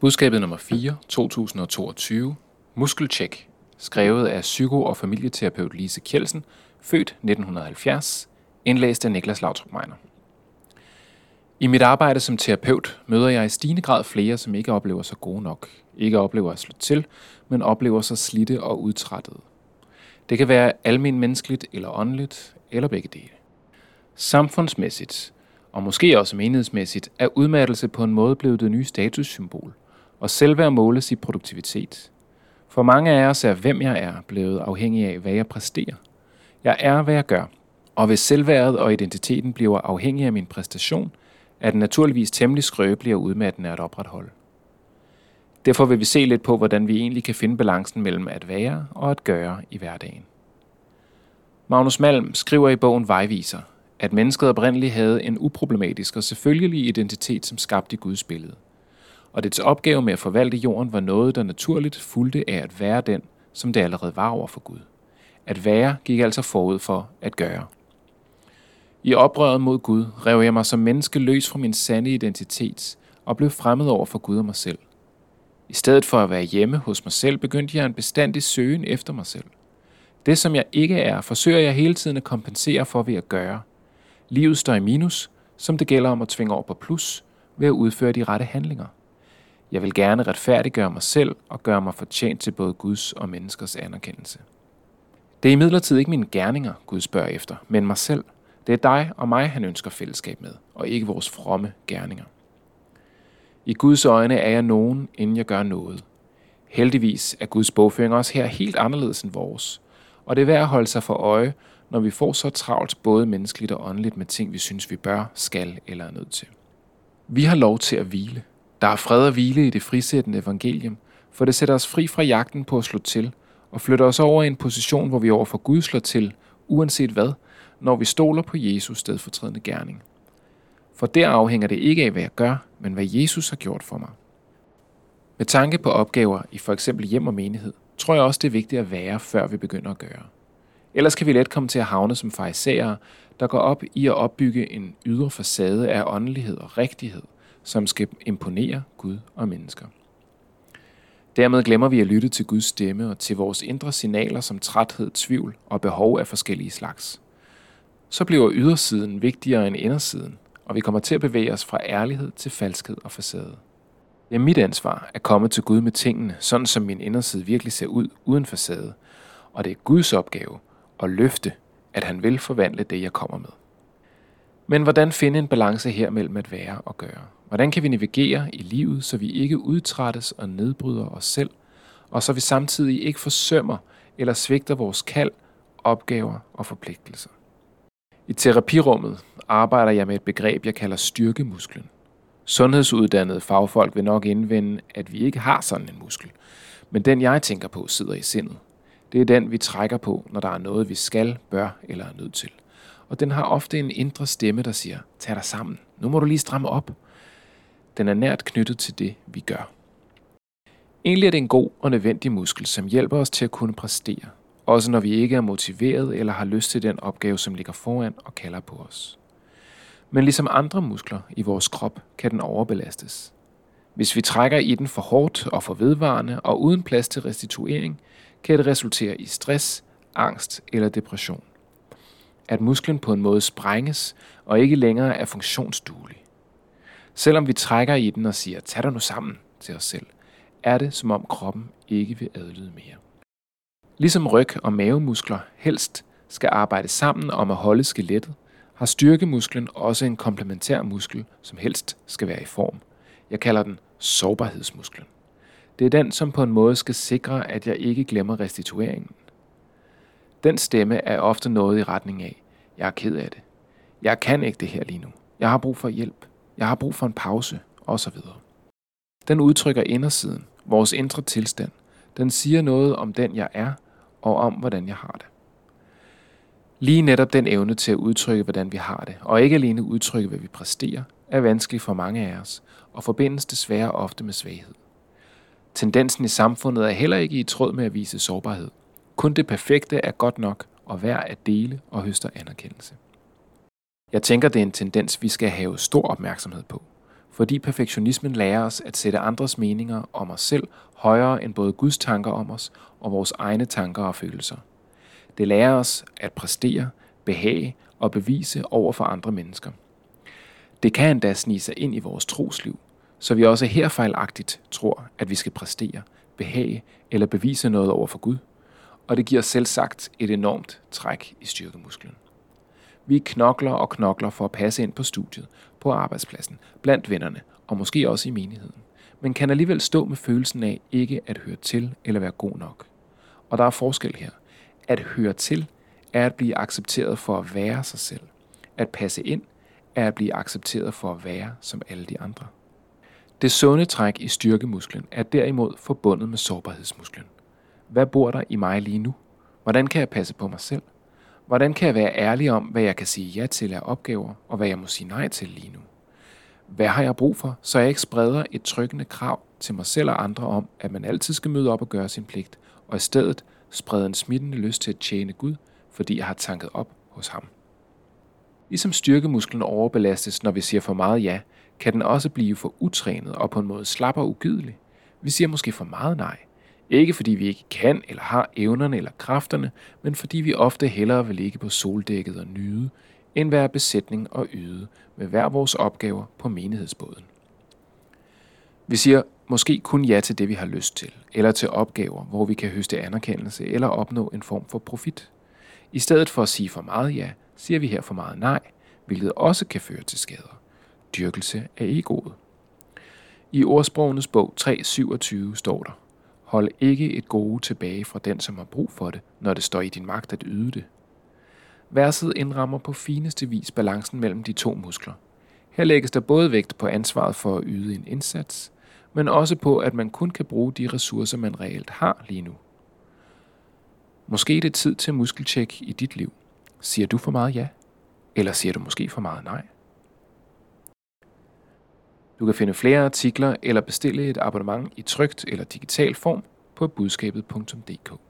Budskabet nummer 4, 2022. Muskelcheck. Skrevet af psyko- og familieterapeut Lise Kjeldsen, født 1970, indlæst af Niklas Lautrup Meiner. I mit arbejde som terapeut møder jeg i stigende grad flere, som ikke oplever sig gode nok, ikke oplever at slå til, men oplever sig slidte og udtrættede. Det kan være almen menneskeligt eller åndeligt, eller begge dele. Samfundsmæssigt, og måske også menighedsmæssigt, er udmattelse på en måde blevet det nye statussymbol, og selvværd måles i produktivitet. For mange af os er, hvem jeg er, blevet afhængig af, hvad jeg præsterer. Jeg er, hvad jeg gør, og hvis selvværdet og identiteten bliver afhængig af min præstation, er den naturligvis temmelig skrøbelig og udmattende at opretholde. Derfor vil vi se lidt på, hvordan vi egentlig kan finde balancen mellem at være og at gøre i hverdagen. Magnus Malm skriver i bogen Vejviser, at mennesket oprindeligt havde en uproblematisk og selvfølgelig identitet som skabt i Guds billede. Og dets opgave med at forvalte jorden var noget, der naturligt fulgte af at være den, som det allerede var over for Gud. At være gik altså forud for at gøre. I oprøret mod Gud rev jeg mig som menneske løs fra min sande identitet og blev fremmed over for Gud og mig selv. I stedet for at være hjemme hos mig selv, begyndte jeg en bestandig søgen efter mig selv. Det, som jeg ikke er, forsøger jeg hele tiden at kompensere for ved at gøre. Livet står i minus, som det gælder om at tvinge over på plus ved at udføre de rette handlinger. Jeg vil gerne retfærdiggøre mig selv og gøre mig fortjent til både Guds og menneskers anerkendelse. Det er imidlertid ikke mine gerninger, Gud spørger efter, men mig selv. Det er dig og mig, han ønsker fællesskab med, og ikke vores fromme gerninger. I Guds øjne er jeg nogen, inden jeg gør noget. Heldigvis er Guds bogføring også her helt anderledes end vores, og det er værd at holde sig for øje, når vi får så travlt både menneskeligt og åndeligt med ting, vi synes, vi bør, skal eller er nødt til. Vi har lov til at hvile. Der er fred og hvile i det frisættende evangelium, for det sætter os fri fra jagten på at slå til, og flytter os over i en position, hvor vi overfor Gud slår til, uanset hvad, når vi stoler på Jesus stedfortrædende gerning. For der afhænger det ikke af, hvad jeg gør, men hvad Jesus har gjort for mig. Med tanke på opgaver i for eksempel hjem og menighed, tror jeg også, det er vigtigt at være, før vi begynder at gøre. Ellers kan vi let komme til at havne som farisæere, der går op i at opbygge en ydre facade af åndelighed og rigtighed, som skal imponere Gud og mennesker. Dermed glemmer vi at lytte til Guds stemme og til vores indre signaler som træthed, tvivl og behov af forskellige slags. Så bliver ydersiden vigtigere end indersiden, og vi kommer til at bevæge os fra ærlighed til falskhed og facade. Det er mit ansvar at komme til Gud med tingene, sådan som min inderside virkelig ser ud uden facade, og det er Guds opgave at løfte, at han vil forvandle det, jeg kommer med. Men hvordan finde en balance her mellem at være og gøre? Hvordan kan vi navigere i livet, så vi ikke udtrættes og nedbryder os selv, og så vi samtidig ikke forsømmer eller svigter vores kald, opgaver og forpligtelser? I terapirummet arbejder jeg med et begreb, jeg kalder styrkemusklen. Sundhedsuddannede fagfolk vil nok indvende, at vi ikke har sådan en muskel. Men den jeg tænker på sidder i sindet. Det er den, vi trækker på, når der er noget, vi skal, bør eller er nødt til. Og den har ofte en indre stemme, der siger, tag dig sammen, nu må du lige stramme op. Den er nært knyttet til det, vi gør. Egentlig er det en god og nødvendig muskel, som hjælper os til at kunne præstere, også når vi ikke er motiveret eller har lyst til den opgave, som ligger foran og kalder på os. Men ligesom andre muskler i vores krop, kan den overbelastes. Hvis vi trækker i den for hårdt og for vedvarende og uden plads til restituering, kan det resultere i stress, angst eller depression. At musklen på en måde sprænges og ikke længere er funktionsduelig. Selvom vi trækker i den og siger, tag dig nu sammen til os selv, er det som om kroppen ikke vil adlyde mere. Ligesom ryg- og mavemuskler helst skal arbejde sammen om at holde skelettet, har styrkemusklen også en komplementær muskel, som helst skal være i form. Jeg kalder den sårbarhedsmusklen. Det er den, som på en måde skal sikre, at jeg ikke glemmer restitueringen. Den stemme er ofte noget i retning af, jeg er ked af det. Jeg kan ikke det her lige nu. Jeg har brug for hjælp. Jeg har brug for en pause, osv. Den udtrykker indersiden, vores indre tilstand. Den siger noget om den, jeg er, og om, hvordan jeg har det. Lige netop den evne til at udtrykke, hvordan vi har det, og ikke alene udtrykke, hvad vi præsterer, er vanskelig for mange af os, og forbindes desværre ofte med svaghed. Tendensen i samfundet er heller ikke i tråd med at vise sårbarhed. Kun det perfekte er godt nok og værd at dele og høster anerkendelse. Jeg tænker, det er en tendens, vi skal have stor opmærksomhed på, fordi perfektionismen lærer os at sætte andres meninger om os selv højere end både Guds tanker om os og vores egne tanker og følelser. Det lærer os at præstere, behage og bevise over for andre mennesker. Det kan endda snige sig ind i vores trosliv, så vi også her fejlagtigt tror, at vi skal præstere, behage eller bevise noget over for Gud. Og det giver selv sagt et enormt træk i styrkemusklen. Vi knokler og knokler for at passe ind på studiet, på arbejdspladsen, blandt vennerne og måske også i menigheden, men kan alligevel stå med følelsen af ikke at høre til eller være god nok. Og der er forskel her. At høre til er at blive accepteret for at være sig selv. At passe ind er at blive accepteret for at være som alle de andre. Det sunde træk i styrkemusklen er derimod forbundet med sårbarhedsmusklen. Hvad bor der i mig lige nu? Hvordan kan jeg passe på mig selv? Hvordan kan jeg være ærlig om, hvad jeg kan sige ja til af opgaver, og hvad jeg må sige nej til lige nu? Hvad har jeg brug for, så jeg ikke spreder et trykkende krav til mig selv og andre om, at man altid skal møde op og gøre sin pligt, og i stedet sprede en smittende lyst til at tjene Gud, fordi jeg har tanket op hos ham. Ligesom styrkemusklen overbelastes, når vi siger for meget ja, kan den også blive for utrænet og på en måde slap og ugidelig. Vi siger måske for meget nej. Ikke fordi vi ikke kan eller har evnerne eller kræfterne, men fordi vi ofte hellere vil ligge på soldækket og nyde, end være besætning og yde med hver vores opgaver på menighedsbåden. Vi siger måske kun ja til det, vi har lyst til, eller til opgaver, hvor vi kan høste anerkendelse eller opnå en form for profit. I stedet for at sige for meget ja, siger vi her for meget nej, hvilket også kan føre til skader. Dyrkelse af egoet. I ordsprogenes bog 3.27 står der, Hold ikke et gode tilbage fra den, som har brug for det, når det står i din magt at yde det. Verset indrammer på fineste vis balancen mellem de to muskler. Her lægges der både vægt på ansvaret for at yde en indsats, men også på, at man kun kan bruge de ressourcer, man reelt har lige nu. Måske er det tid til muskeltjek i dit liv. Siger du for meget ja? Eller siger du måske for meget nej? Du kan finde flere artikler eller bestille et abonnement i trygt eller digital form på budskabet.dk.